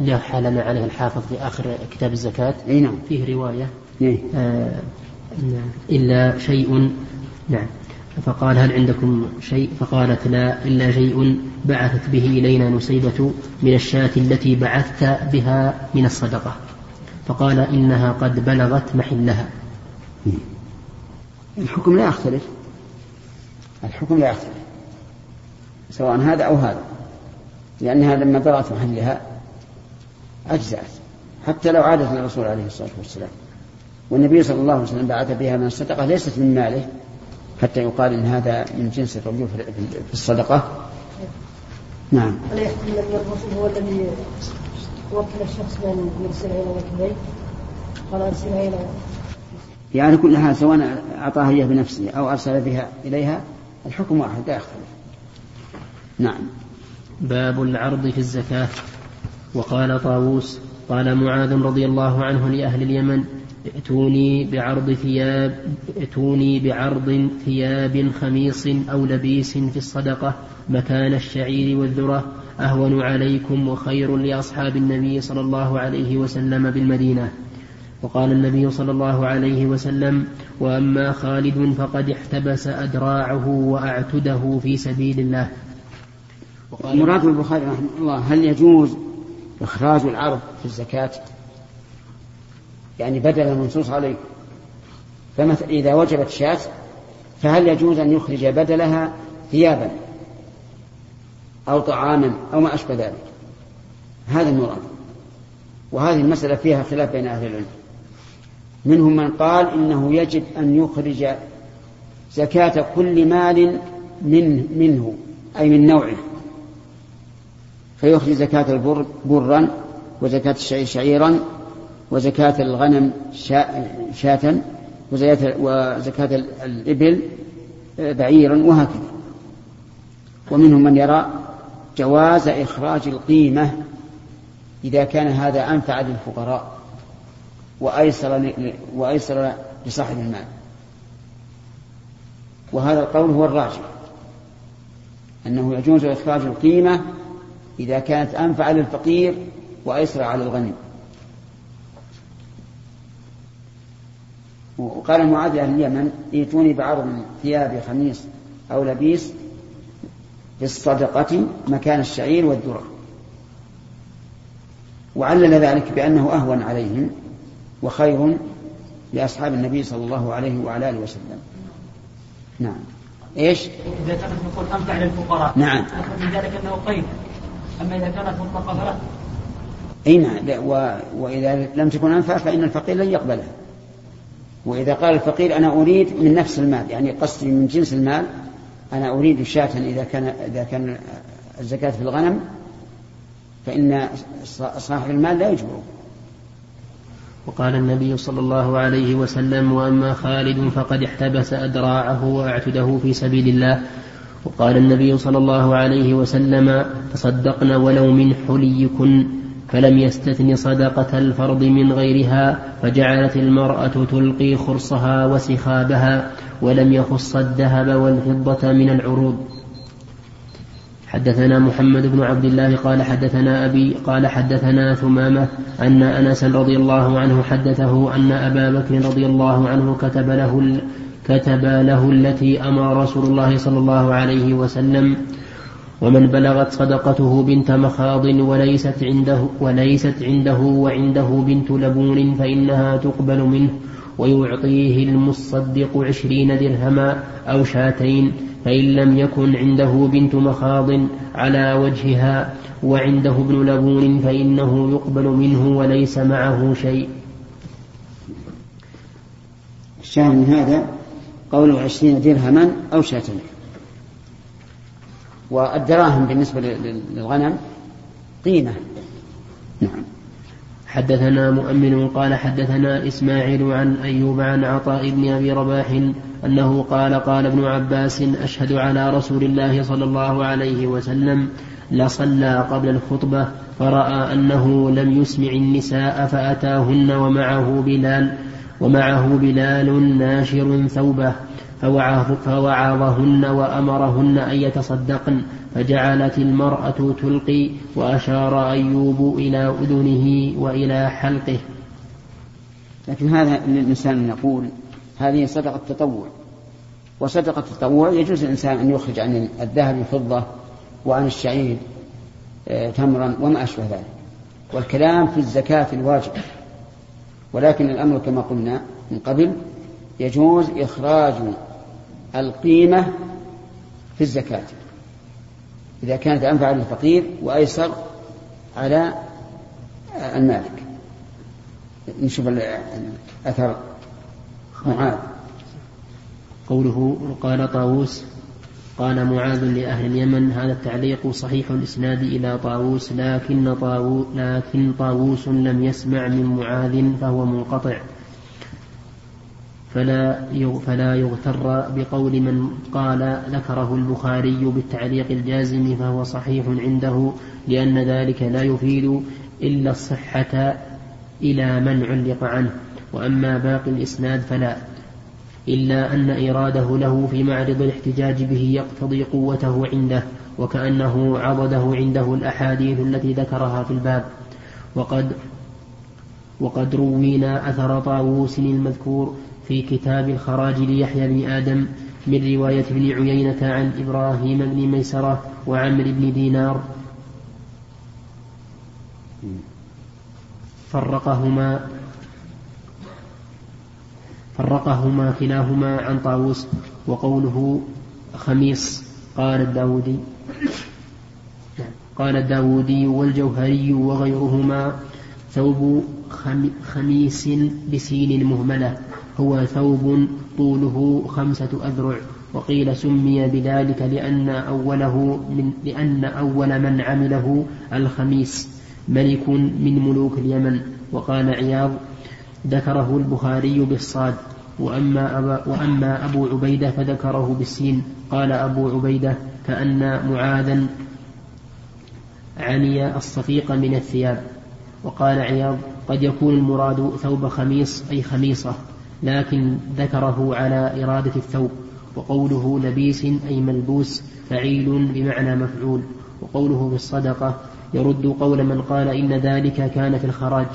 اللي حالنا عليه الحافظ في آخر كتاب الزكاة. أي نعم. فيه رواية. إيه؟ آه إلا شيء نعم. فقال هل عندكم شيء؟ فقالت لا إلا شيء بعثت به إلينا نسيبة من الشاة التي بعثت بها من الصدقة. فقال إنها قد بلغت محلها. الحكم لا يختلف. الحكم لا يختلف. سواء هذا أو هذا. لأنها لما بلغت محلها أجزأت حتى لو عادت للرسول عليه الصلاة والسلام. والنبي صلى الله عليه وسلم بعث بها من الصدقة ليست من ماله حتى يقال إن هذا من جنس الرجوع في الصدقة. نعم. ألا يحتمل أن الرسول هو الذي وكل الشخص بأن يرسلها إلى وكيلين قال أرسلها إلى يعني كلها سواء أعطاها إياه بنفسه أو أرسل بها إليها الحكم واحد لا يختلف. نعم. باب العرض في الزكاة. وقال طاووس قال معاذ رضي الله عنه لأهل اليمن ائتوني بعرض ثياب ائتوني بعرض ثياب خميص أو لبيس في الصدقة مكان الشعير والذرة أهون عليكم وخير لأصحاب النبي صلى الله عليه وسلم بالمدينة. وقال النبي صلى الله عليه وسلم وأما خالد فقد احتبس أدراعه وأعتده في سبيل الله. مراد البخاري رحمه الله هل يجوز إخراج العرض في الزكاة. يعني بدل المنصوص عليه. فمثلا إذا وجبت شاة فهل يجوز أن يخرج بدلها ثيابا أو طعاما أو ما أشبه ذلك؟ هذا المراد وهذه المسألة فيها خلاف بين أهل العلم. منهم من قال إنه يجب أن يخرج زكاة كل مال من منه أي من نوعه. فيخرج زكاة البر برا وزكاة الشعير شعيرا وزكاة الغنم شاة وزكاة الإبل بعيرا وهكذا. ومنهم من يرى جواز إخراج القيمة إذا كان هذا أنفع للفقراء وأيسر وأيسر لصاحب المال. وهذا القول هو الراجح أنه يجوز إخراج القيمة إذا كانت أنفع للفقير وأيسر على الغني وقال معاذ أهل اليمن ائتوني بعرض ثياب خميس أو لبيس في الصدقة مكان الشعير والذرة. وعلل ذلك بأنه أهون عليهم وخير لأصحاب النبي صلى الله عليه وعلى آله وسلم. نعم. إيش؟ إذا كانت نقول أنفع للفقراء. نعم. من ذلك أنه قيد أما إذا كانت مطلقة فلا. أي نعم و... وإذا لم تكن أنفع فإن الفقير لن يقبلها وإذا قال الفقير أنا أريد من نفس المال يعني قصدي من جنس المال أنا أريد شاة إذا كان إذا كان الزكاة في الغنم فإن صاحب المال لا يجبره. وقال النبي صلى الله عليه وسلم وأما خالد فقد احتبس أدراعه وأعتده في سبيل الله وقال النبي صلى الله عليه وسلم تصدقن ولو من حليكن فلم يستثن صدقة الفرض من غيرها فجعلت المرأة تلقي خرصها وسخابها ولم يخص الذهب والفضة من العروض. حدثنا محمد بن عبد الله قال حدثنا أبي قال حدثنا ثمامة أن أنس رضي الله عنه حدثه أن أبا بكر رضي الله عنه كتب له كتب له التي أمر رسول الله صلى الله عليه وسلم ومن بلغت صدقته بنت مخاض وليست عنده وليست عنده وعنده بنت لبون فإنها تقبل منه ويعطيه المصدق عشرين درهما أو شاتين فإن لم يكن عنده بنت مخاض على وجهها وعنده ابن لبون فإنه يقبل منه وليس معه شيء. الشاهد من هذا قوله عشرين درهما أو شاتين. والدراهم بالنسبة للغنم قيمة. نعم. حدثنا مؤمن قال حدثنا إسماعيل عن أيوب عن عطاء بن أبي رباح أنه قال قال ابن عباس أشهد على رسول الله صلى الله عليه وسلم لصلى قبل الخطبة فرأى أنه لم يسمع النساء فأتاهن ومعه بلال ومعه بلال ناشر ثوبه فوعظهن وأمرهن أن يتصدقن فجعلت المرأة تلقي وأشار أيوب إلى أذنه وإلى حلقه. لكن هذا الإنسان أن يقول هذه صدقة تطوع وصدقة التطوع يجوز الإنسان أن يخرج عن الذهب فضة وعن الشعير آه، تمرا وما أشبه ذلك. والكلام في الزكاة الواجب. ولكن الأمر كما قلنا من قبل يجوز إخراج القيمة في الزكاة إذا كانت أنفع للفقير وأيسر على المالك. نشوف أثر معاذ. قوله قال طاووس قال معاذ لأهل اليمن هذا التعليق صحيح الإسناد إلى طاووس لكن, طاووس لكن طاووس لم يسمع من معاذ فهو منقطع. فلا فلا يغتر بقول من قال ذكره البخاري بالتعليق الجازم فهو صحيح عنده لأن ذلك لا يفيد إلا الصحة إلى من علق عنه وأما باقي الإسناد فلا. إلا أن إراده له في معرض الاحتجاج به يقتضي قوته عنده وكأنه عضده عنده الأحاديث التي ذكرها في الباب. وقد وقد روينا أثر طاووس المذكور في كتاب الخراج ليحيى بن آدم من رواية ابن عيينة عن إبراهيم بن ميسرة وعمر بن دينار. فرقهما فرقهما كلاهما عن طاووس وقوله خميص قال الداودي. قال الداودي والجوهري وغيرهما ثوب خميس بسين مهملة هو ثوب طوله خمسة أذرع وقيل سمي بذلك لأن أوله من لأن أول من عمله الخميس ملك من ملوك اليمن. وقال عياض ذكره البخاري بالصاد. وأما, أبا وأما أبو عبيدة فذكره بالسين. قال أبو عبيدة كأن معاذا عني الصفيق من الثياب. وقال عياض قد يكون المراد ثوب خميص أي خميصة لكن ذكره على إرادة الثوب. وقوله لبيس أي ملبوس فعيل بمعنى مفعول. وقوله بالصدقة يرد قول من قال إن ذلك كان في الخراج.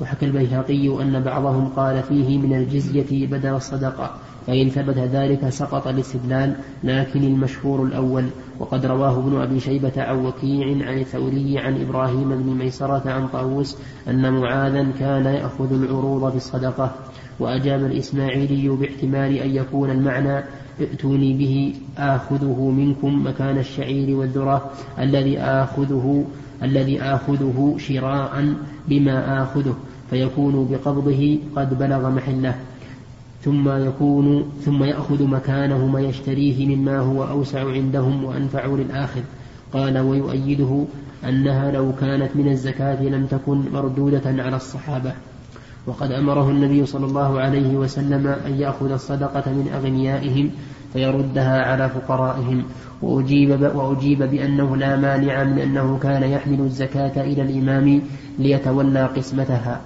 وحكى البيهقي أن بعضهم قال فيه من الجزية بدل الصدقة فإن ثبت ذلك سقط الاستدلال لكن المشهور الأول. وقد رواه ابن أبي شيبة عن وكيع عن الثوري عن إبراهيم بن ميسرة عن طاووس أن معاذا كان يأخذ العروض في الصدقة وأجاب الإسماعيلي باحتمال أن يكون المعنى ائتوني به آخذه منكم مكان الشعير والذرة الذي آخذه الذي آخذه شراء بما آخذه. فيكون بقبضه قد بلغ محله ثم يكون ثم يأخذ مكانه ما يشتريه مما هو أوسع عندهم وأنفع للآخذ قال ويؤيده أنها لو كانت من الزكاة لم تكن مردودة على الصحابة. وقد أمره النبي صلى الله عليه وسلم أن يأخذ الصدقة من أغنيائهم فيردها على فقرائهم. وأجيب, وأجيب بأنه لا مانع من أنه كان يحمل الزكاة إلى الإمام ليتولى قسمتها.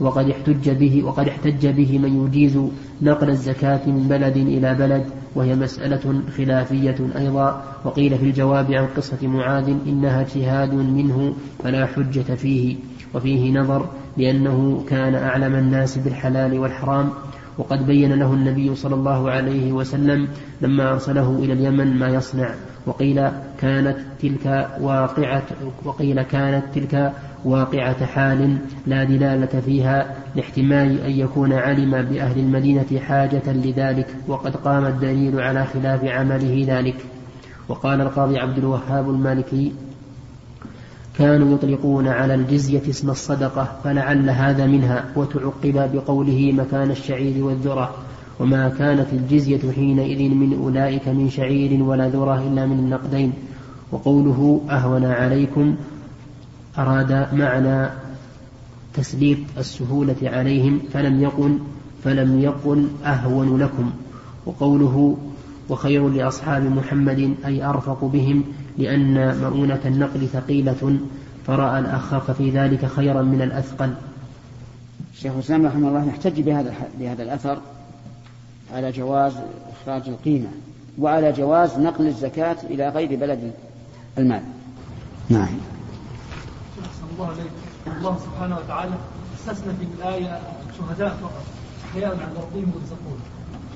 وقد احتج به وقد احتج به من يجيز نقل الزكاة من بلد إلى بلد وهي مسألة خلافية أيضا. وقيل في الجواب عن قصة معاذ إنها اجتهاد منه فلا حجة فيه. وفيه نظر لأنه كان أعلم الناس بالحلال والحرام. وقد بين له النبي صلى الله عليه وسلم لما أرسله إلى اليمن ما يصنع. وقيل كانت تلك واقعة وقيل كانت تلك واقعة حال لا دلالة فيها لاحتمال أن يكون علم بأهل المدينة حاجة لذلك وقد قام الدليل على خلاف عمله ذلك. وقال القاضي عبد الوهاب المالكي كانوا يطلقون على الجزية اسم الصدقة فلعل هذا منها وتعقب بقوله مكان الشعير والذرة وما كانت الجزية حينئذ من أولئك من شعير ولا ذرة إلا من النقدين وقوله أهون عليكم أراد معنى تسليط السهولة عليهم فلم يقل فلم يقل أهون لكم. وقوله وخير لأصحاب محمد أي أرفق بهم لأن مؤونة النقل ثقيلة فرأى الأخف في ذلك خيرا من الأثقل. الشيخ الإسلام رحمه الله يحتج بهذا بهذا الأثر على جواز إخراج القيمة وعلى جواز نقل الزكاة إلى غير بلد المال. نعم. الله عليك. الله سبحانه وتعالى استثنى في الآية شهداء فقط أحياء عند ربهم يرزقون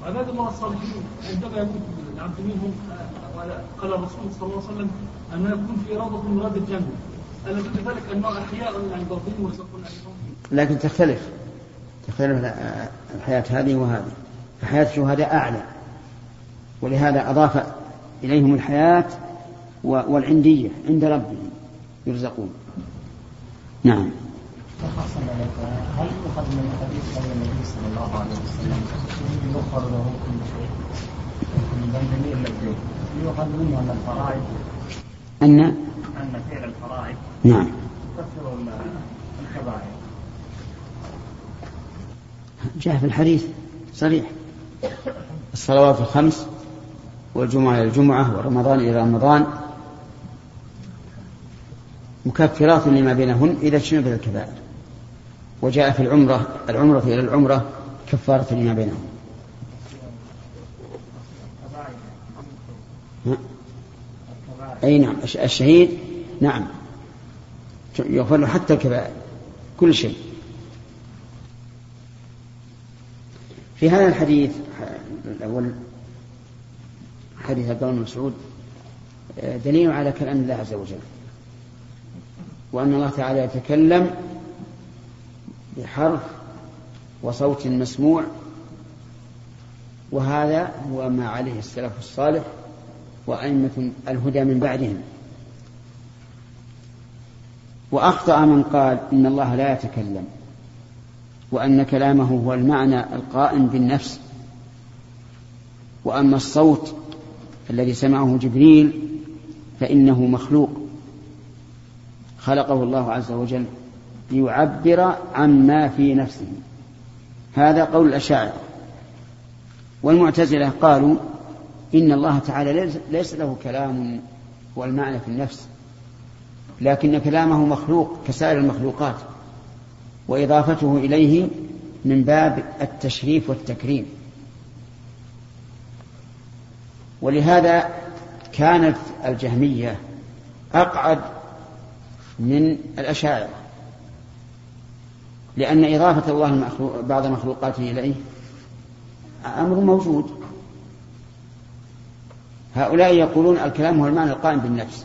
وعباد الله الصالحين عندما يكون العبد منهم آه، قال الرسول صلى الله عليه وسلم أنه يكون في روضة من رياض الجنة. ألا ذلك أنه أحياء عند ربهم يرزقون لكن تختلف. تختلف الحياة هذه وهذه. فحياة الشهداء أعلى. ولهذا أضاف إليهم الحياة والعندية عند ربهم يرزقون. نعم. هل صلى الله عليه وسلم يغفر له كل شيء أن؟ ان فعل الفرائض نعم. تكفر الكبائر جاء في الحديث صريح. الصلوات الخمس والجمعة إلى الجمعة ورمضان إلى رمضان مكفرات لما بينهن إذا اجتنبت الكبائر؟ وجاء في العمرة العمرة إلى العمرة كفارة لما بينهم. أي نعم الشهيد نعم. يغفر له حتى الكبائر كل شيء. في هذا الحديث الأول حديث عبد الله مسعود دليل على كلام الله عز وجل. وأن الله تعالى يتكلم بحرف وصوت مسموع وهذا هو ما عليه السلف الصالح وأئمة الهدى من بعدهم. وأخطأ من قال إن الله لا يتكلم وأن كلامه هو المعنى القائم بالنفس. وأما الصوت الذي سمعه جبريل فإنه مخلوق. خلقه الله عز وجل ليعبر عما في نفسه. هذا قول الأشاعرة. والمعتزلة قالوا إن الله تعالى ليس له كلام والمعنى في النفس لكن كلامه مخلوق كسائر المخلوقات وإضافته إليه من باب التشريف والتكريم. ولهذا كانت الجهمية أقعد من الأشاعرة. لأن إضافة الله بعض مخلوقاته إليه أمر موجود. هؤلاء يقولون الكلام هو المعنى القائم بالنفس.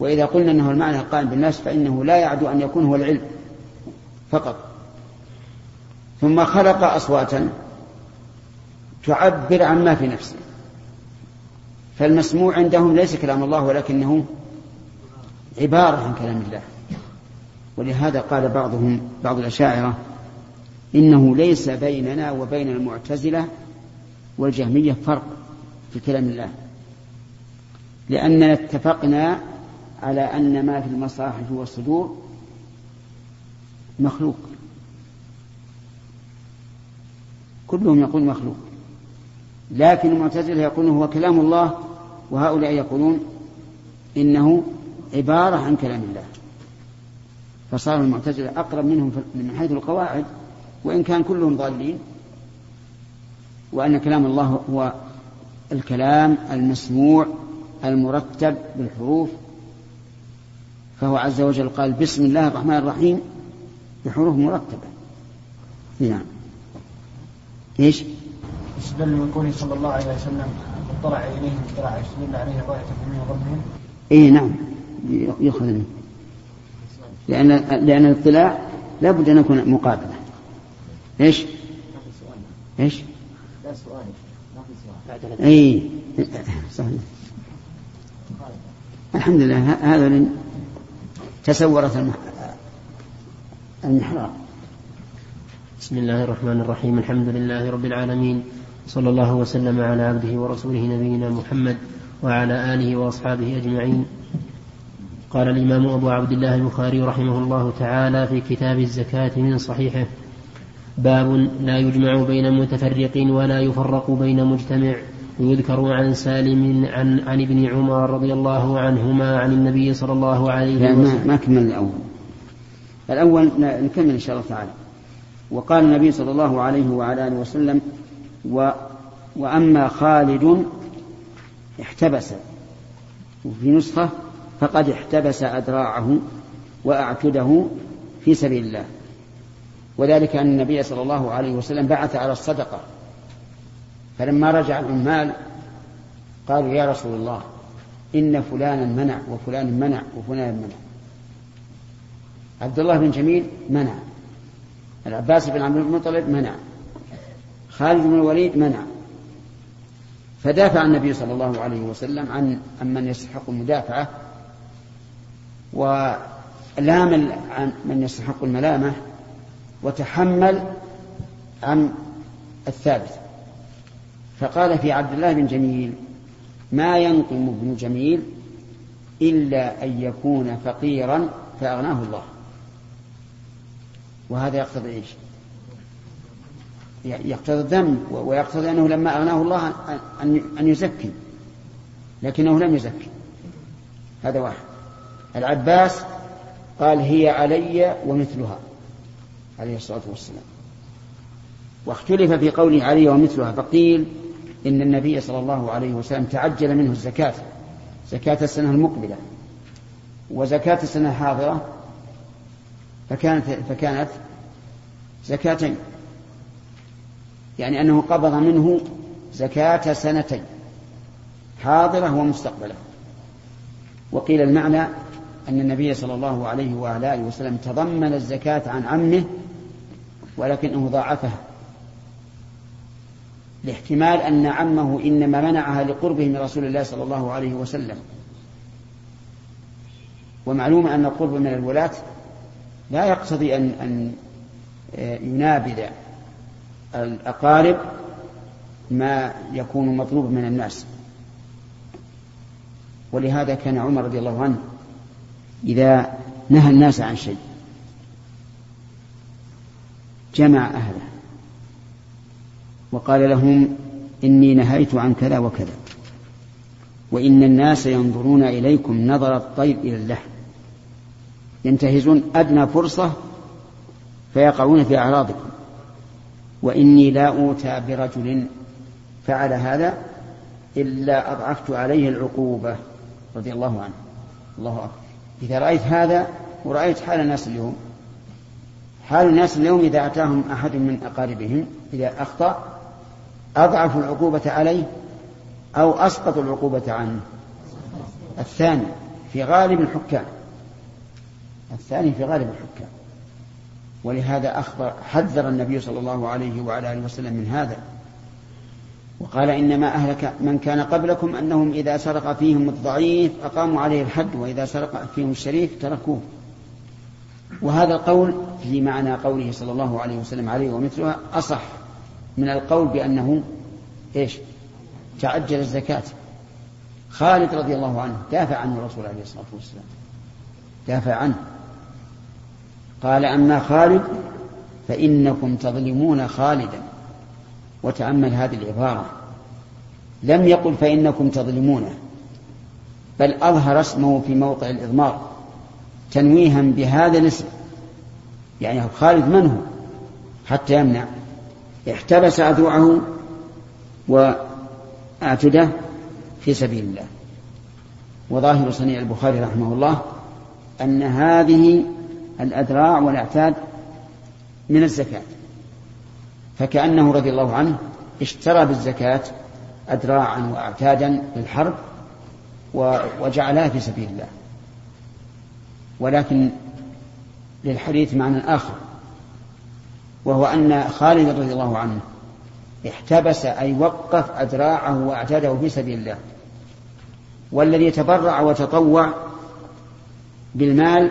وإذا قلنا أنه المعنى القائم بالنفس فإنه لا يعدو أن يكون هو العلم فقط. ثم خلق أصواتا تعبر عما في نفسه. فالمسموع عندهم ليس كلام الله ولكنه عبارة عن كلام الله. ولهذا قال بعضهم بعض الأشاعرة إنه ليس بيننا وبين المعتزلة والجهمية فرق في كلام الله. لأننا اتفقنا على أن ما في المصاحف والصدور مخلوق. كلهم يقول مخلوق. لكن المعتزلة يقولون هو كلام الله وهؤلاء يقولون إنه عبارة عن كلام الله. فصار المعتزلة أقرب منهم من حيث القواعد وإن كان كلهم ضالين وأن كلام الله هو الكلام المسموع المرتب بالحروف فهو عز وجل قال بسم الله الرحمن الرحيم بحروف مرتبة. نعم. إيش؟ استدل من قوله صلى الله عليه وسلم. اطلع إليهم اطلاع يستدل عليه رواية من ربهم اي نعم. يؤخذ منه. لأن لأن الاطلاع لا بد أن يكون مقابلة. في سؤال إي. صحيح الحمد لله هذا تسورت المحراب. بسم الله الرحمن الرحيم الحمد لله رب العالمين صلى الله وسلم على عبده ورسوله نبينا محمد وعلى آله وأصحابه أجمعين. قال الإمام أبو عبد الله البخاري رحمه الله تعالى في كتاب الزكاة من صحيحه باب لا يجمع بين متفرق ولا يفرق بين مجتمع ويذكر عن سالم عن عن ابن عمر رضي الله عنهما عن النبي صلى الله عليه وسلم. ما كمل الأول. الأول نكمل إن شاء الله تعالى. وقال النبي صلى الله عليه وعلى آله وسلم و وأما خالد احتبس. وفي نسخة فقد احتبس أدراعه وأعتده في سبيل الله. وذلك أن النبي صلى الله عليه وسلم بعث على الصدقة. فلما رجع العمال قالوا يا رسول الله إن فلانا منع وفلان منع وفلان منع. عبد الله بن جميل منع. العباس بن عبد المطلب منع. خالد بن الوليد منع. فدافع النبي صلى الله عليه وسلم عن من يستحق المدافعة ولام عن من يستحق الملامة وتحمل عن الثابت. فقال في عبد الله بن جميل ما ينقم ابن جميل إلا أن يكون فقيرا فأغناه الله. وهذا يقتضي إيش؟ يقتضي الذنب ويقتضي أنه لما أغناه الله أن يزكي لكنه لم يزكي. هذا واحد. العباس قال هي علي ومثلها عليه الصلاة والسلام. واختلف في قوله علي ومثلها فقيل إن النبي صلى الله عليه وسلم تعجل منه الزكاة زكاة السنة المقبلة وزكاة السنة الحاضره فكانت فكانت زكاتين. يعني أنه قبض منه زكاة سنتين حاضرة ومستقبلة. وقيل المعنى أن النبي صلى الله عليه وعلى آله وسلم تضمن الزكاة عن عمه ولكنه ضاعفها لاحتمال أن عمه إنما منعها لقربه من رسول الله صلى الله عليه وسلم. ومعلوم أن القرب من الولاة لا يقتضي أن أن ينابذ الأقارب ما يكون مطلوب من الناس. ولهذا كان عمر رضي الله عنه إذا نهى الناس عن شيء. جمع أهله. وقال لهم إني نهيت عن كذا وكذا. وإن الناس ينظرون إليكم نظر الطير إلى اللحم ينتهزون أدنى فرصة فيقعون في أعراضكم. وإني لا أوتى برجل فعل هذا إلا أضعفت عليه العقوبة. رضي الله عنه. الله أكبر. إذا رأيت هذا ورأيت حال الناس اليوم حال الناس اليوم إذا أتاهم أحد من أقاربهم إذا أخطأ أضعفوا العقوبة عليه أو أسقطوا العقوبة عنه. الثاني في غالب الحكام. الثاني في غالب الحكام. ولهذا أخبر حذر النبي صلى الله عليه وعلى آله وسلم من هذا. وقال إنما أهلك من كان قبلكم أنهم إذا سرق فيهم الضعيف أقاموا عليه الحد وإذا سرق فيهم الشريف تركوه. وهذا القول في معنى قوله صلى الله عليه وسلم عليه ومثلها أصح من القول بأنه إيش؟ تعجل الزكاة. خالد رضي الله عنه دافع عنه الرسول عليه الصلاة والسلام. دافع عنه. قال أما خالد فإنكم تظلمون خالدا. وتأمل هذه العبارة. لم يقل فإنكم تظلمونه بل أظهر اسمه في موقع الإضمار تنويها بهذا الاسم. يعني خالد من هو؟ حتى يمنع. احتبس أذوعه وأعتده في سبيل الله. وظاهر صنيع البخاري رحمه الله أن هذه الأذراع والأعتاد من الزكاة. فكأنه رضي الله عنه اشترى بالزكاة أذراعا وأعتادا للحرب وجعلها في سبيل الله. ولكن للحديث معنى آخر وهو أن خالد رضي الله عنه احتبس أي وقف أذراعه وأعتاده في سبيل الله. والذي تبرع وتطوع بالمال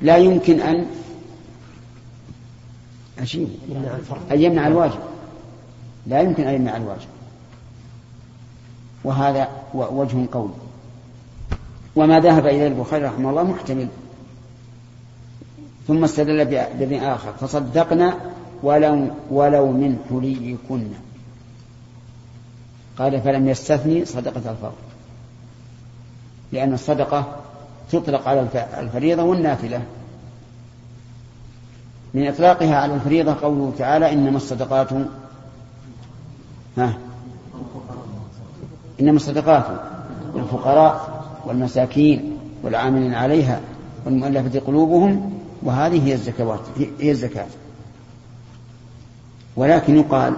لا يمكن أن أشيء أن يمنع الواجب. لا يمكن أن يمنع الواجب. وهذا وجه قول. وما ذهب إليه البخاري رحمه الله محتمل. ثم استدل بابن آخر. فصدقنا ولو ولو من حليكن. قال فلم يستثني صدقة الفرض. لأن الصدقة تطلق على الفريضة والنافلة. من إطلاقها على الفريضة قوله تعالى إنما الصدقات ها؟ إنما الصدقات للفقراء والمساكين والعاملين عليها والمؤلفة قلوبهم وهذه هي الزكوات هي الزكاة. ولكن يقال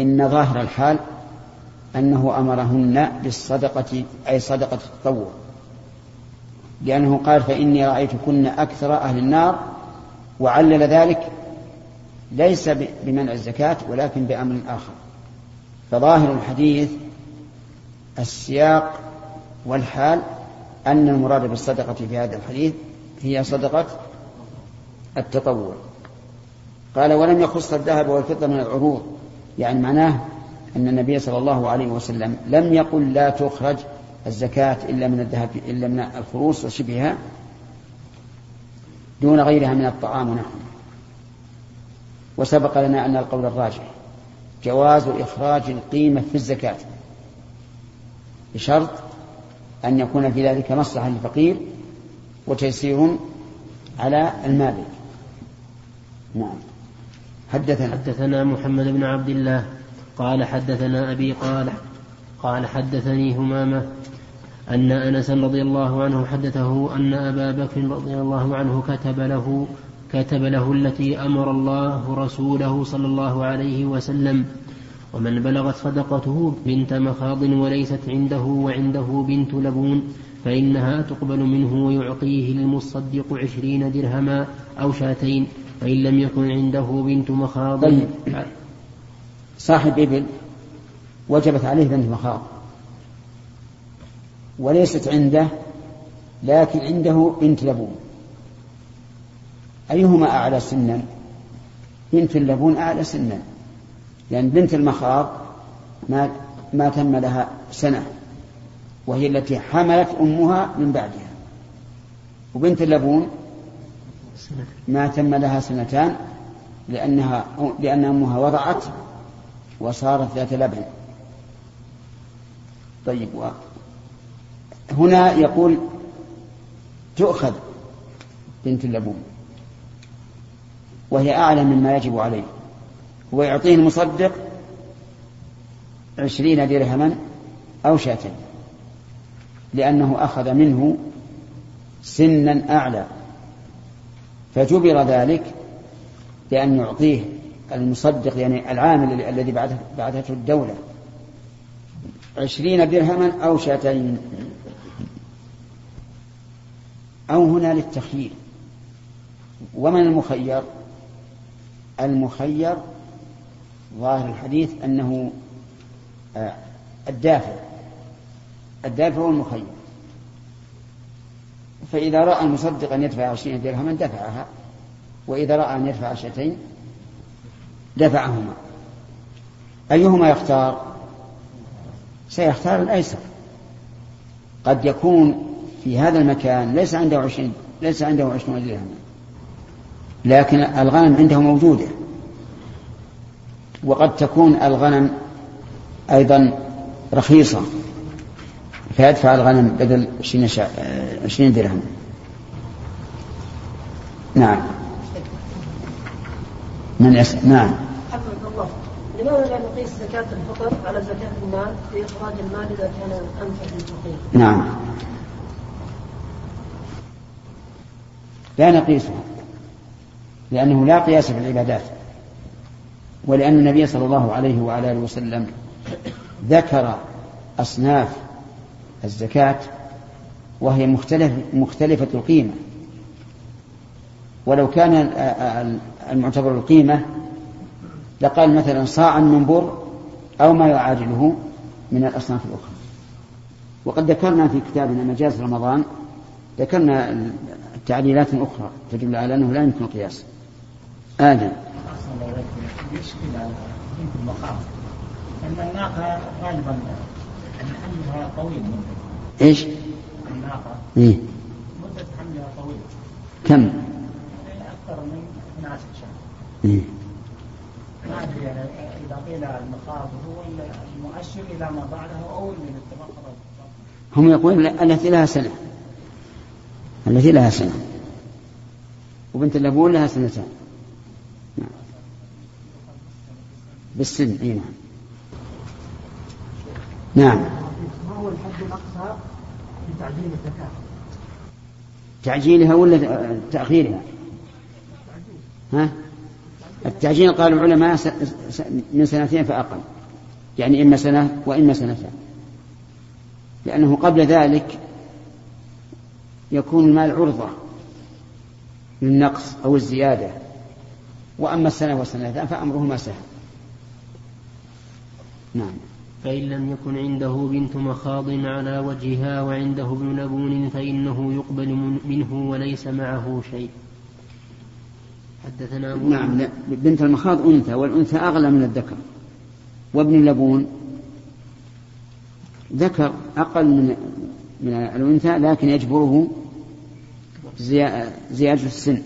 إن ظاهر الحال أنه أمرهن بالصدقة أي صدقة التطوع. لأنه قال فإني رأيتكن أكثر أهل النار وعلل ذلك ليس بمنع الزكاة ولكن بأمر آخر. فظاهر الحديث السياق والحال أن المراد بالصدقة في هذا الحديث هي صدقة التطوع. قال ولم يخص الذهب والفضة من العروض. يعني معناه أن النبي صلى الله عليه وسلم لم يقل لا تخرج الزكاة إلا من الذهب إلا من الفروس وشبهها. دون غيرها من الطعام ونحوه. وسبق لنا أن القول الراجح جواز إخراج القيمة في الزكاة بشرط أن يكون في ذلك مصلحة للفقير وتيسير على المالك نعم. حدثنا. حدثنا محمد بن عبد الله قال حدثنا أبي قال قال حدثني همامة أن أنس رضي الله عنه حدثه أن أبا بكر رضي الله عنه كتب له كتب له التي أمر الله رسوله صلى الله عليه وسلم ومن بلغت صدقته بنت مخاض وليست عنده وعنده بنت لبون فإنها تقبل منه ويعطيه المصدق عشرين درهما أو شاتين فإن لم يكن عنده بنت مخاض طيب. صاحب إبل وجبت عليه بنت مخاض وليست عنده لكن عنده بنت لبون. أيهما أعلى سنا؟ بنت اللبون أعلى سنا. لأن بنت المخاض ما, ما تم لها سنة وهي التي حملت أمها من بعدها. وبنت اللبون ما تم لها سنتان لأنها لأن أمها وضعت وصارت ذات لبن. طيب هنا يقول تؤخذ بنت اللبون وهي أعلى مما يجب عليه ويعطيه المصدق عشرين درهما أو شاتين لأنه أخذ منه سنا أعلى فجبر ذلك بأن يعطيه المصدق يعني العامل الذي بعثته الدولة عشرين درهما أو شاتين. أو هنا للتخيير. ومن المخير؟ المخير ظاهر الحديث أنه آه، الدافع. الدافع هو المخير فإذا رأى المصدق أن يدفع عشرين درهما دفعها وإذا رأى أن يدفع عشرتين دفعهما. أيهما يختار؟ سيختار الأيسر. قد يكون في هذا المكان ليس عنده عشرين ليس عنده عشرون درهما. لكن الغنم عنده موجودة. وقد تكون الغنم أيضا رخيصة. فيدفع الغنم بدل عشرين, شا... عشرين درهم. نعم. من يس... نعم. الله. لماذا لا نقيس زكاة الفطر على زكاة المال في إخراج المال إذا كان أنفع للفقير؟ نعم. لا نقيسها لأنه لا قياس في العبادات. ولأن النبي صلى الله عليه وعلى آله وسلم ذكر أصناف الزكاة وهي مختلف مختلفة القيمة. ولو كان المعتبر القيمة لقال مثلا صاعا من بر أو ما يعادله من الأصناف الأخرى. وقد ذكرنا في كتابنا مجاز رمضان ذكرنا تعليلات أخرى تدل على أنه لا يمكن القياس آدم أن الناقة غالبا حملها طويل مدة إيش؟ الناقة إيه؟ مدة حملها طويل كم؟ أكثر من 12 شهر إيه؟ ما أدري إذا قيل المخاض هو المؤشر إلى ما بعده أو اللي بالتبقر هم يقولون التي لها سنة التي لها سنة. وبنت اللبون لها سنتان. نعم. بالسن إي نعم. نعم. ما هو الحد الأقصى في تعجيل الزكاة؟ تعجيلها ولا تأخيرها؟ ها؟ التعجيل قال العلماء من سنتين فأقل. يعني إما سنة وإما سنتان. لأنه قبل ذلك يكون المال عرضة للنقص أو الزيادة. وأما السنة والسنتان فأمرهما سهل. نعم. فإن لم يكن عنده بنت مخاض على وجهها وعنده ابن لبون فإنه يقبل من- منه وليس معه شيء. حدثنا أبو نعم لا بنت المخاض أنثى والأنثى أغلى من الذكر. وابن اللبون ذكر أقل من من الأنثى لكن يجبره زيا- زيادة السن.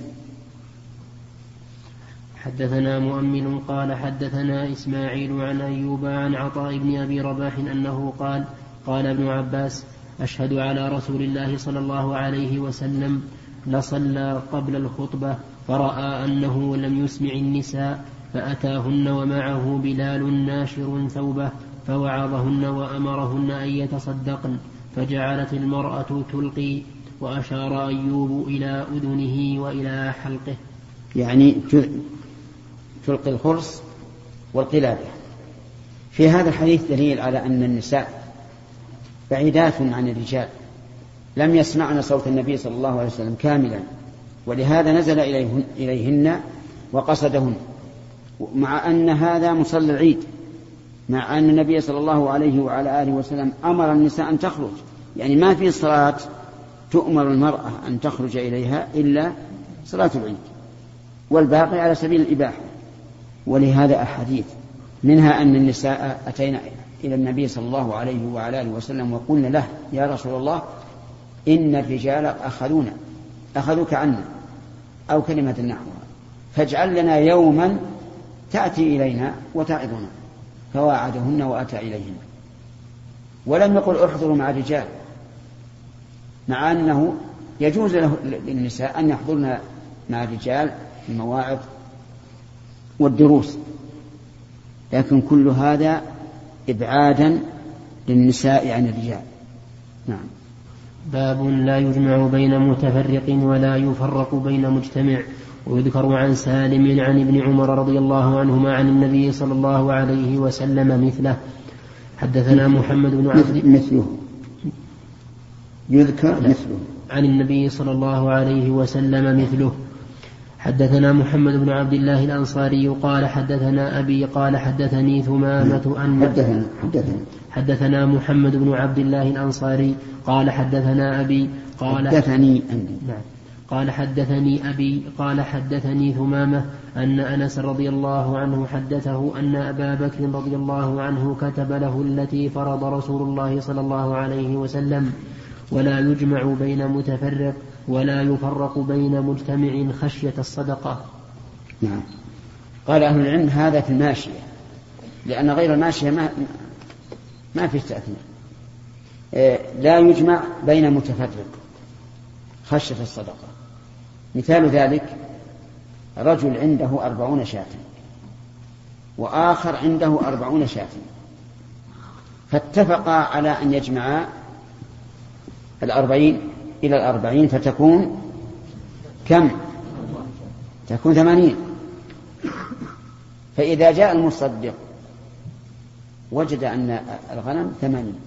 حدثنا مؤمل قال حدثنا إسماعيل عن أيوب عن عطاء بن أبي رباح أنه قال قال ابن عباس أشهد على رسول الله صلى الله عليه وسلم لصلى قبل الخطبة فرأى أنه لم يسمع النساء فأتاهن ومعه بلال ناشر ثوبه فوعظهن وأمرهن أن يتصدقن. فجعلت المرأة تلقي وأشار أيوب إلى أذنه وإلى حلقه. يعني تلقي الخرص والقلادة. في هذا الحديث دليل على أن النساء بعيدات عن الرجال. لم يسمعن صوت النبي صلى الله عليه وسلم كاملا. ولهذا نزل إليهن وقصدهن. مع أن هذا مصلى العيد. مع أن النبي صلى الله عليه وعلى آله وسلم أمر النساء أن تخرج. يعني ما في صلاة تؤمر المرأة أن تخرج إليها إلا صلاة العيد. والباقي على سبيل الإباحة. ولهذا أحاديث منها أن النساء أتينا إلى النبي صلى الله عليه وعلى آله وسلم وقلنا له يا رسول الله إن الرجال أخذونا. أخذوك عنا. أو كلمة نحوها. فاجعل لنا يوما تأتي إلينا وتعظنا. فواعدهن وأتى إليهن. ولم يقل احضروا مع الرجال مع أنه يجوز له للنساء أن يحضرن مع الرجال في المواعظ والدروس. لكن كل هذا إبعادا للنساء عن الرجال. نعم. باب لا يجمع بين متفرق ولا يفرق بين مجتمع. ويذكر عن سالم عن ابن عمر رضي الله عنهما عن النبي صلى الله عليه وسلم مثله. حدثنا محمد بن عبد مثله. يذكر مثله. عن النبي صلى الله عليه وسلم مثله. حدثنا محمد بن عبد الله الأنصاري قال حدثنا أبي قال حدثني ثمامة أن حدثنا حدثنا. حدثنا محمد بن عبد الله الأنصاري قال حدثنا أبي قال حدثني عندي نعم. قال حدثني أبي قال حدثني ثمامة أن أنس رضي الله عنه حدثه أن أبا بكر رضي الله عنه كتب له التي فرض رسول الله صلى الله عليه وسلم ولا يجمع بين متفرق ولا يفرق بين مجتمع خشية الصدقة. نعم. قال أهل العلم هذا في الماشية لأن غير الماشية ما ما فيه تأثير. إيه، لا يجمع بين متفرق خشية الصدقة. مثال ذلك رجل عنده أربعون شاة وآخر عنده أربعون شاة فاتفقا على أن يجمعا الأربعين إلى الأربعين فتكون كم؟ تكون ثمانين. فإذا جاء المصدق وجد أن الغنم ثمانين.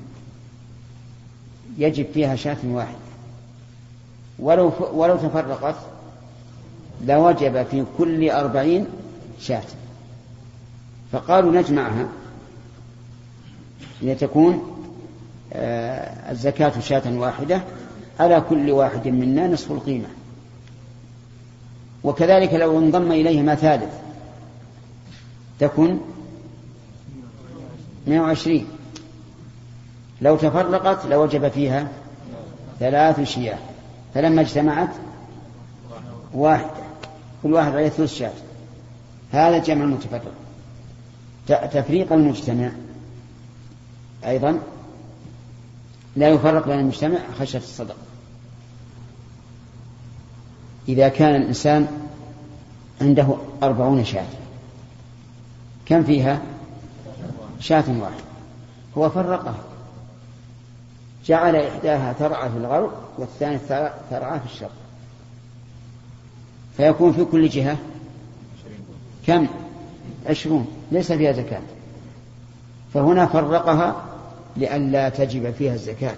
يجب فيها شاة واحدة. ولو ولو تفرقت لوجب في كل أربعين شاة. فقالوا نجمعها. لتكون آه، الزكاة شاة واحدة على كل واحد منا نصف القيمة. وكذلك لو انضم إليهما ثالث تكن 120 لو تفرقت لوجب فيها ثلاث شياة. فلما اجتمعت واحدة. كل واحد عليه ثلث شاة. هذا جمع المتفرق. تفريق المجتمع أيضا لا يفرق بين المجتمع خشية الصدقة إذا كان الإنسان عنده أربعون شاة كم فيها؟ شاة واحدة. هو فرقها. جعل إحداها ترعى في الغرب والثانية ترعى في الشرق. فيكون في كل جهة؟ كم؟ عشرون ليس فيها زكاة. فهنا فرقها لئلا تجب فيها الزكاة.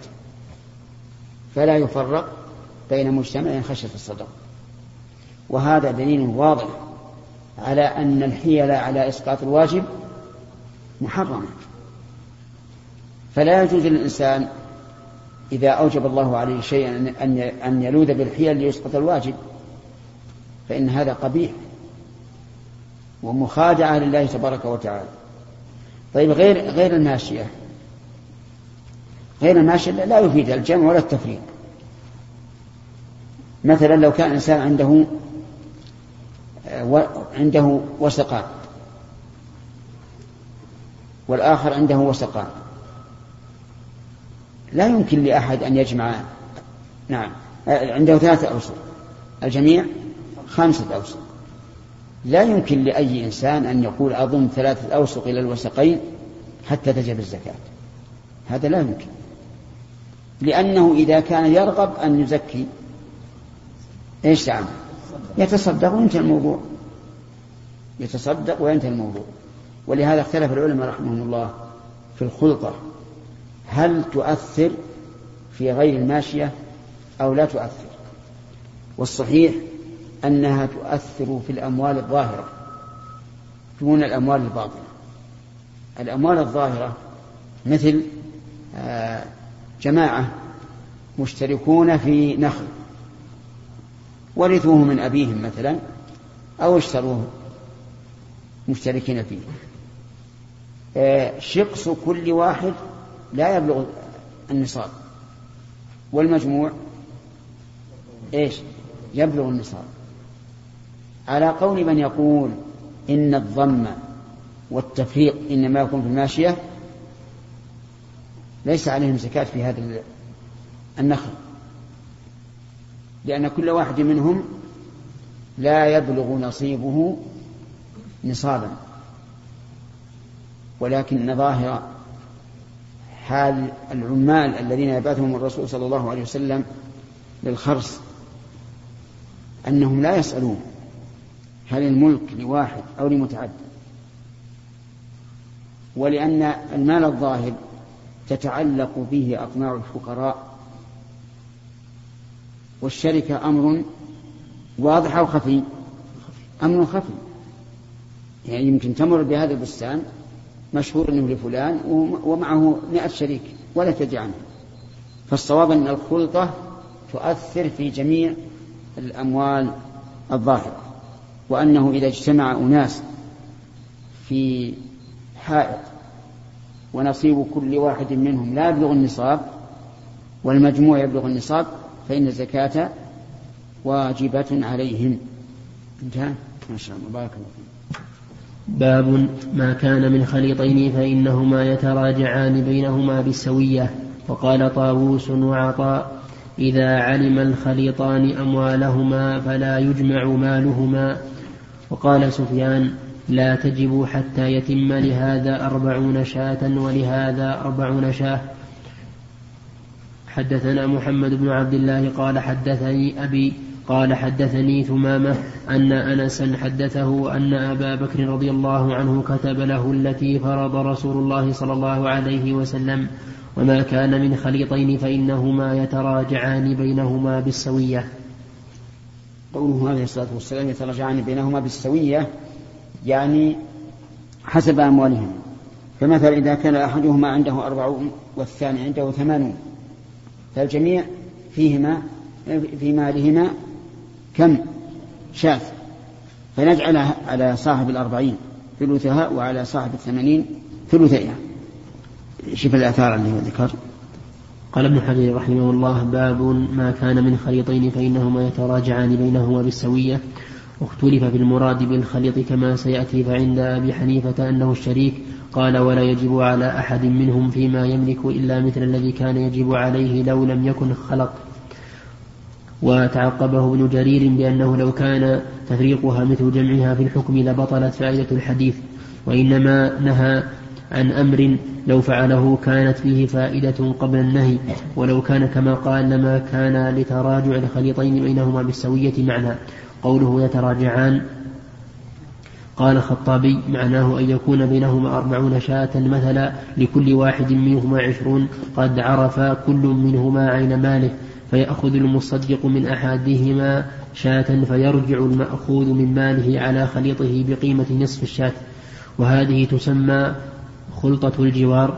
فلا يفرق بين مجتمع خشية الصدق. وهذا دليل واضح على أن الحيل على إسقاط الواجب محرمة فلا يجوز للإنسان إذا أوجب الله عليه شيئا أن يلوذ بالحيل ليسقط الواجب. فإن هذا قبيح ومخادعة لله تبارك وتعالى. طيب غير غير الماشية. غير الماشية لا يفيد الجمع ولا التفريق. مثلا لو كان إنسان عنده عنده وسقان والآخر عنده وسقان لا يمكن لأحد أن يجمع نعم عنده ثلاثة أوسق الجميع خمسة أوسق. لا يمكن لأي إنسان أن يقول أضم ثلاثة أوسق إلى الوسقين حتى تجب الزكاة. هذا لا يمكن. لأنه إذا كان يرغب أن يزكي إيش يعمل؟ يتصدق وينتهي الموضوع. يتصدق وينتهي الموضوع. ولهذا اختلف العلماء رحمهم الله في الخلطة. هل تؤثر في غير الماشية أو لا تؤثر؟ والصحيح أنها تؤثر في الأموال الظاهرة دون الأموال الباطنة. الأموال الظاهرة مثل آه، جماعة مشتركون في نخل ورثوه من أبيهم مثلا أو اشتروه مشتركين فيه. آه، شقص كل واحد لا يبلغ النصاب والمجموع إيش؟ يبلغ النصاب. على قول من يقول إن الضم والتفريق إنما يكون في الماشية ليس عليهم زكاة في هذا النخل لأن كل واحد منهم لا يبلغ نصيبه نصابا. ولكن ظاهر حال العمال الذين يبعثهم الرسول صلى الله عليه وسلم للخرص أنهم لا يسألون. هل الملك لواحد أو لمتعدد؟ ولأن المال الظاهر تتعلق به أطماع الفقراء والشركة أمر واضح أو خفي؟ أمر خفي. يعني يمكن تمر بهذا البستان مشهور أنه لفلان ومعه مئة شريك ولا تدري عنه. فالصواب أن الخلطة تؤثر في جميع الأموال الظاهرة. وأنه إذا اجتمع أناس في حائط ونصيب كل واحد منهم لا يبلغ النصاب والمجموع يبلغ النصاب فإن الزكاة واجبة عليهم. انتهى. ما شاء الله. بارك الله باب ما كان من خليطين فإنهما يتراجعان بينهما بالسوية. وقال طاووس وعطاء إذا علم الخليطان أموالهما فلا يجمع مالهما. وقال سفيان لا تجب حتى يتم لهذا أربعون شاة ولهذا أربعون شاة. حدثنا محمد بن عبد الله قال حدثني أبي قال حدثني ثمامة أن أنسا حدثه أن أبا بكر رضي الله عنه كتب له التي فرض رسول الله صلى الله عليه وسلم وما كان من خليطين فإنهما يتراجعان بينهما بالسوية. قوله عليه الصلاة والسلام يتراجعان بينهما بالسوية يعني حسب أموالهم. فمثلا إذا كان أحدهما عنده أربعون والثاني عنده ثمانون فالجميع فيهما في مالهما كم؟ شاة. فنجعل على صاحب الأربعين ثلثها وعلى صاحب الثمانين ثلثيها. شوف الآثار اللي هو ذكر. قال ابن حجر رحمه الله باب ما كان من خليطين فإنهما يتراجعان بينهما بالسوية واختلف في المراد بالخليط كما سيأتي فعند أبي حنيفة أنه الشريك قال ولا يجب على أحد منهم فيما يملك إلا مثل الذي كان يجب عليه لو لم يكن خلط. وتعقبه ابن جرير بأنه لو كان تفريقها مثل جمعها في الحكم لبطلت فائدة الحديث وإنما نهى عن أمر لو فعله كانت فيه فائدة قبل النهي ولو كان كما قال لما كان لتراجع الخليطين بينهما بالسوية معنى. قوله يتراجعان. قال الخطابي معناه أن يكون بينهما أربعون شاة مثلا لكل واحد منهما عشرون. قد عرف كل منهما عين ماله فيأخذ المصدق من أحدهما شاة فيرجع المأخوذ من ماله على خليطه بقيمة نصف الشاة. وهذه تسمى خلطة الجوار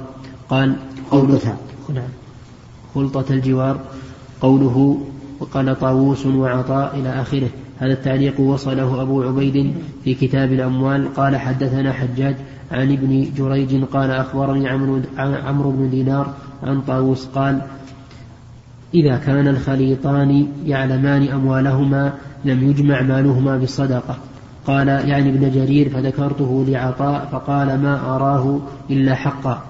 قال خلطة نعم. خلطة الجوار قوله وقال طاووس وعطاء إلى آخره. هذا التعليق وصله أبو عبيد في كتاب الأموال. قال حدثنا حجاج عن ابن جريج قال أخبرني عمرو بن دينار عن طاووس قال إذا كان الخليطان يعلمان أموالهما لم يجمع مالهما بالصدقة. قال يعني ابن جرير فذكرته لعطاء فقال ما أراه إلا حقا.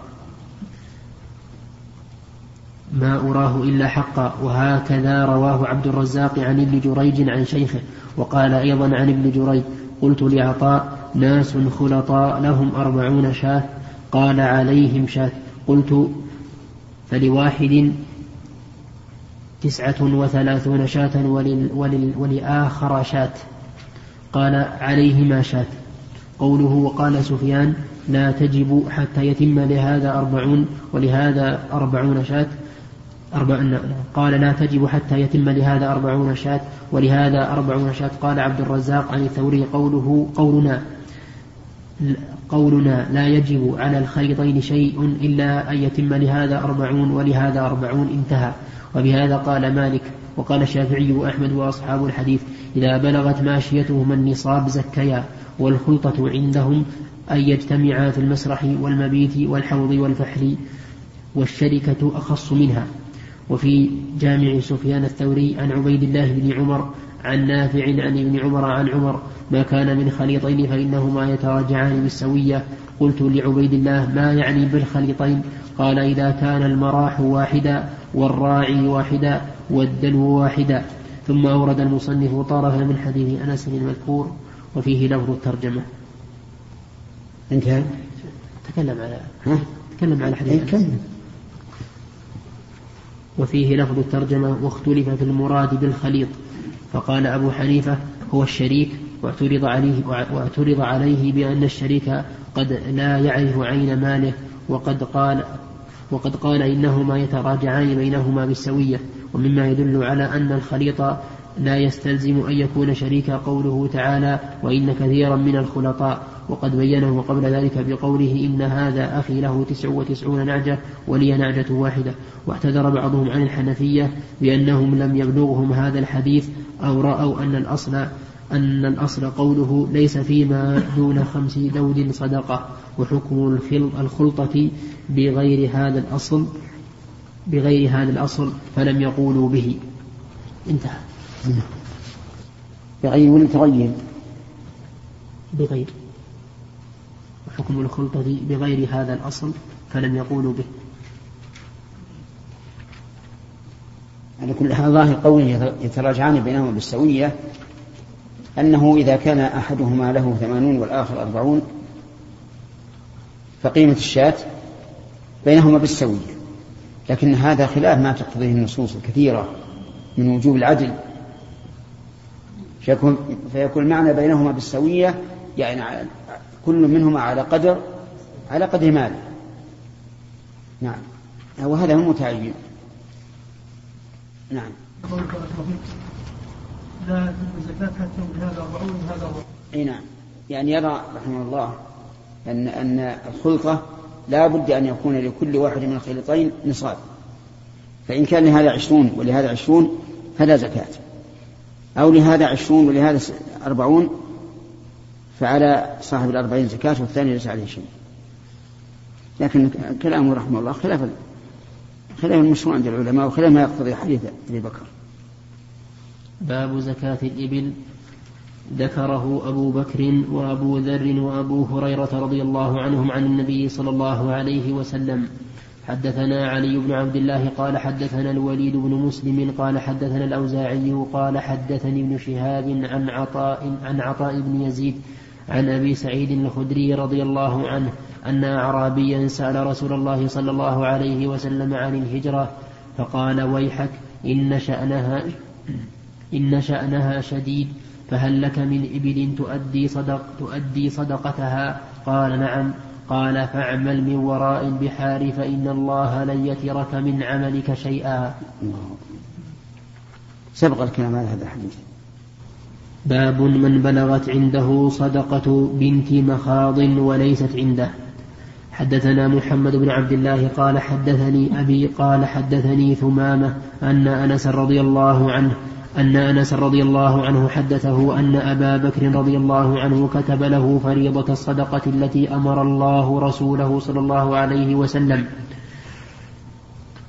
ما أراه إلا حقا. وهكذا رواه عبد الرزاق عن ابن جريج عن شيخه. وقال أيضا عن ابن جريج قلت لعطاء ناس خلطاء لهم أربعون شاة. قال عليهم شاة. قلت فلواحد تسعة وثلاثون شاة ولل ولل ولآخر شاة. قال عليهما شاة قوله وقال سفيان لا تجب حتى يتم لهذا أربعون ولهذا أربعون شاة أربع قال لا تجب حتى يتم لهذا أربعون شاة ولهذا أربعون شاة قال عبد الرزاق عن الثوري قوله قولنا قولنا لا يجب على الخيطين شيء إلا أن يتم لهذا أربعون ولهذا أربعون. انتهى. وبهذا قال مالك وقال الشافعي وأحمد وأصحاب الحديث إذا بلغت ماشيتهما النصاب زكيا والخلطة عندهم أن يجتمعا في المسرح والمبيت والحوض والفحل والشركة أخص منها. وفي جامع سفيان الثوري عن عبيد الله بن عمر عن نافع عن ابن عمر عن عمر ما كان من خليطين فإنهما يتراجعان بالسوية قلت لعبيد الله ما يعني بالخليطين؟ قال إذا كان المراح واحدا والراعي واحدا والدلو واحدا. ثم أورد المصنف طرفا من حديث أنس المذكور وفيه لفظ الترجمة. انتهى؟ تكلم على ها؟ تكلم على حديث إيه، وفيه لفظ الترجمة واختلف في المراد بالخليط. فقال أبو حنيفة هو الشريك واعترض عليه واعترض عليه بأن الشريك قد لا يعرف عين ماله وقد قال وقد قال إنهما يتراجعان بينهما بالسوية ومما يدل على أن الخليط لا يستلزم أن يكون شريكا قوله تعالى وإن كثيرا من الخلطاء وقد بينه قبل ذلك بقوله إن هذا أخي له تسع وتسعون نعجة ولي نعجة واحدة واعتذر بعضهم عن الحنفية بأنهم لم يبلغهم هذا الحديث أو رأوا أن الأصل أن الأصل قوله ليس فيما دون خمس دود صدقة وحكم الخلطة بغير هذا الأصل بغير هذا الأصل فلم يقولوا به. انتهى. بغير ولا تغير. بغير. وحكم الخلطة بغير هذا الأصل فلم يقولوا به. على كل حال ظاهر قوله يتراجعان بينهما بالسوية أنه إذا كان أحدهما له ثمانون والآخر أربعون فقيمة الشاة بينهما بالسوية. لكن هذا خلاف ما تقتضيه النصوص الكثيرة من وجوب العدل. فيكون, فيكون المعنى بينهما بالسوية يعني كل منهما على قدر على قدر ماله نعم. وهذا هو المتعين نعم. لا الزكاة حتى هذا أربعون وهذا أربعون أي نعم. يعني يرى رحمه الله أن أن الخلطة لا بد أن يكون لكل واحد من الخليطين نصاب. فإن كان لهذا عشرون ولهذا عشرون فلا زكاة. أو لهذا عشرون ولهذا أربعون فعلى صاحب الأربعين زكاة والثاني ليس عليه شيء. لكن كلامه رحمه الله خلاف خلاف المشروع عند العلماء وخلاف ما يقتضي حديث أبي بكر. باب زكاة الإبل. ذكره أبو بكر وأبو ذر وأبو هريرة رضي الله عنهم عن النبي صلى الله عليه وسلم. حدثنا علي بن عبد الله قال حدثنا الوليد بن مسلم قال حدثنا الأوزاعي قال حدثني ابن شهاب عن عطاء عن عطاء بن يزيد عن أبي سعيد الخدري رضي الله عنه أن أعرابيا سأل رسول الله صلى الله عليه وسلم عن الهجرة فقال ويحك إن شأنها إن شأنها شديد فهل لك من إبل تؤدي, صدق تؤدي صدقتها؟ قال نعم. قال فاعمل من وراء البحار فإن الله لن يترك من عملك شيئا. سبق الكلام على هذا الحديث. باب من بلغت عنده صدقة بنت مخاض وليست عنده. حدثنا محمد بن عبد الله قال حدثني أبي قال حدثني ثمامة أن أنس رضي الله عنه أن أنس رضي الله عنه حدثه أن أبا بكر رضي الله عنه كتب له فريضة الصدقة التي أمر الله رسوله صلى الله عليه وسلم.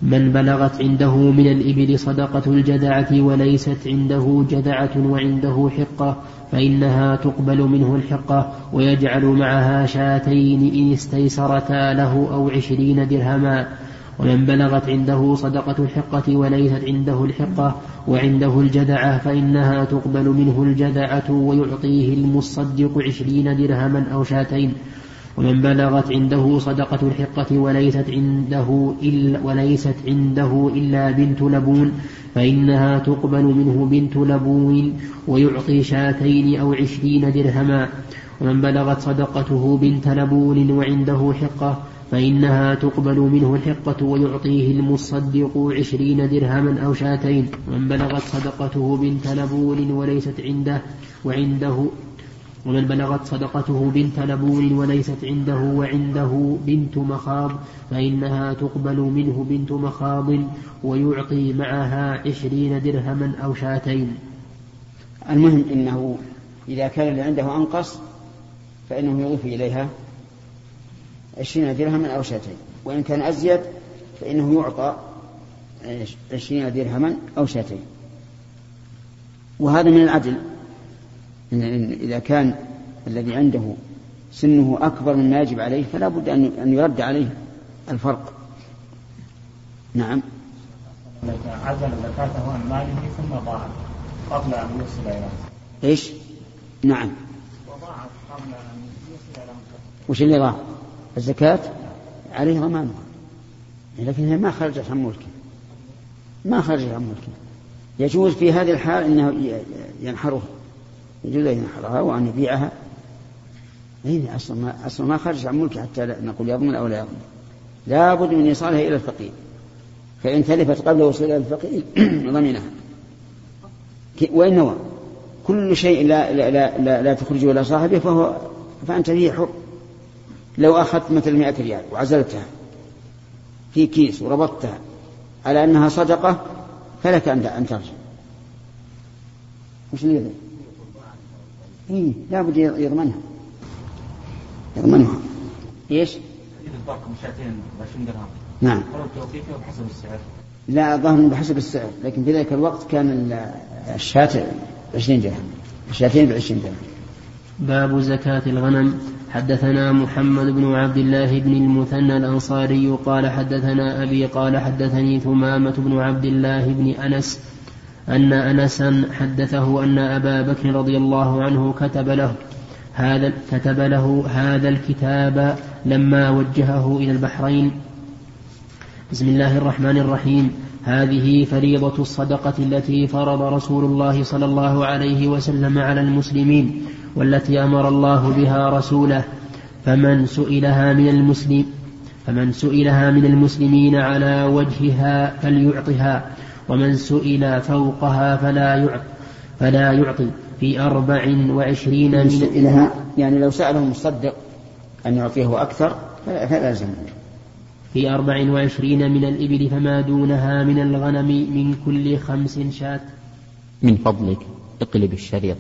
من بلغت عنده من الإبل صدقة الجذعة وليست عنده جذعة وعنده حقة فإنها تقبل منه الحقة ويجعل معها شاتين إن استيسرتا له أو عشرين درهما. ومن بلغت عنده صدقة الحقة وليست عنده الحقة وعنده الجذعة فإنها تقبل منه الجذعة ويعطيه المصدق عشرين درهما أو شاتين. ومن بلغت عنده صدقة الحقة وليست عنده إلا وليست عنده إلا بنت لبون فإنها تقبل منه بنت لبون ويعطي شاتين أو عشرين درهما. ومن بلغت صدقته بنت لبون وعنده حقة فإنها تقبل منه الحقة ويعطيه المصدق عشرين درهما أو شاتين ومن بلغت صدقته بنت لبون وليست عنده وعنده ومن بلغت صدقته بنت لبون وليست عنده وعنده بنت مخاض فإنها تقبل منه بنت مخاض ويعطي معها عشرين درهما أو شاتين. المهم إنه إذا كان اللي عنده أنقص فإنه يضيف إليها عشرين درهما أو شاتين. وإن كان أزيد فإنه يعطى عشرين درهما أو شاتين. وهذا من العدل. إذا كان الذي عنده سنه أكبر مما يجب عليه فلا بد أن يرد عليه الفرق. نعم. عزل زكاته عن ماله ثم ضاعت قبل أن يوصل إلى إيش؟ نعم. وضاعت قبل أن يوصل إلى وش اللي ضاع؟ الزكاة عليه ضمانها لكن هي ما خرجت عن ملكه. ما خرجت عن ملكه. يجوز في هذه الحال أنه ينحرها. يجوز أن ينحرها وأن يبيعها. هنا أصلا ما أصلا ما خرج عن ملكه حتى نقول يضمن أو لا يضمن لا بد من إيصالها إلى الفقير. فإن تلفت قبل وصولها إلى الفقير ضمنها. وإن كل شيء لا, لا, لا, لا, لا تخرجه إلى صاحبه فهو فأنت فيه حر. لو أخذت مثل مئة ريال وعزلتها في كيس وربطتها على أنها صدقة فلك أن ترجع. وش اللي إيه لا بد يضمنها. يضمنها. إيش؟ نعم. بحسب السعر؟ لا الظاهر بحسب السعر لكن في ذلك الوقت كان الشاة 20 درهم. الشاتين ب 20 درهم. باب زكاة الغنم. حدثنا محمد بن عبد الله بن المثنى الأنصاري قال حدثنا أبي قال حدثني ثمامة بن عبد الله بن أنس أن أنسا حدثه أن أبا بكر رضي الله عنه كتب له هذا كتب له هذا الكتاب لما وجهه إلى البحرين. بسم الله الرحمن الرحيم. هذه فريضة الصدقة التي فرض رسول الله صلى الله عليه وسلم على المسلمين. والتي أمر الله بها رسوله فمن سئلها من المسلم فمن سئلها من المسلمين على وجهها فليعطها ومن سئل فوقها فلا يعطي فلا يعطي في أربع وعشرين من سئلها يعني لو سأله مصدق أن يعطيه أكثر فلا يلزم في أربع وعشرين من الإبل فما دونها من الغنم من كل خمس شاة. من فضلك اقلب الشريط.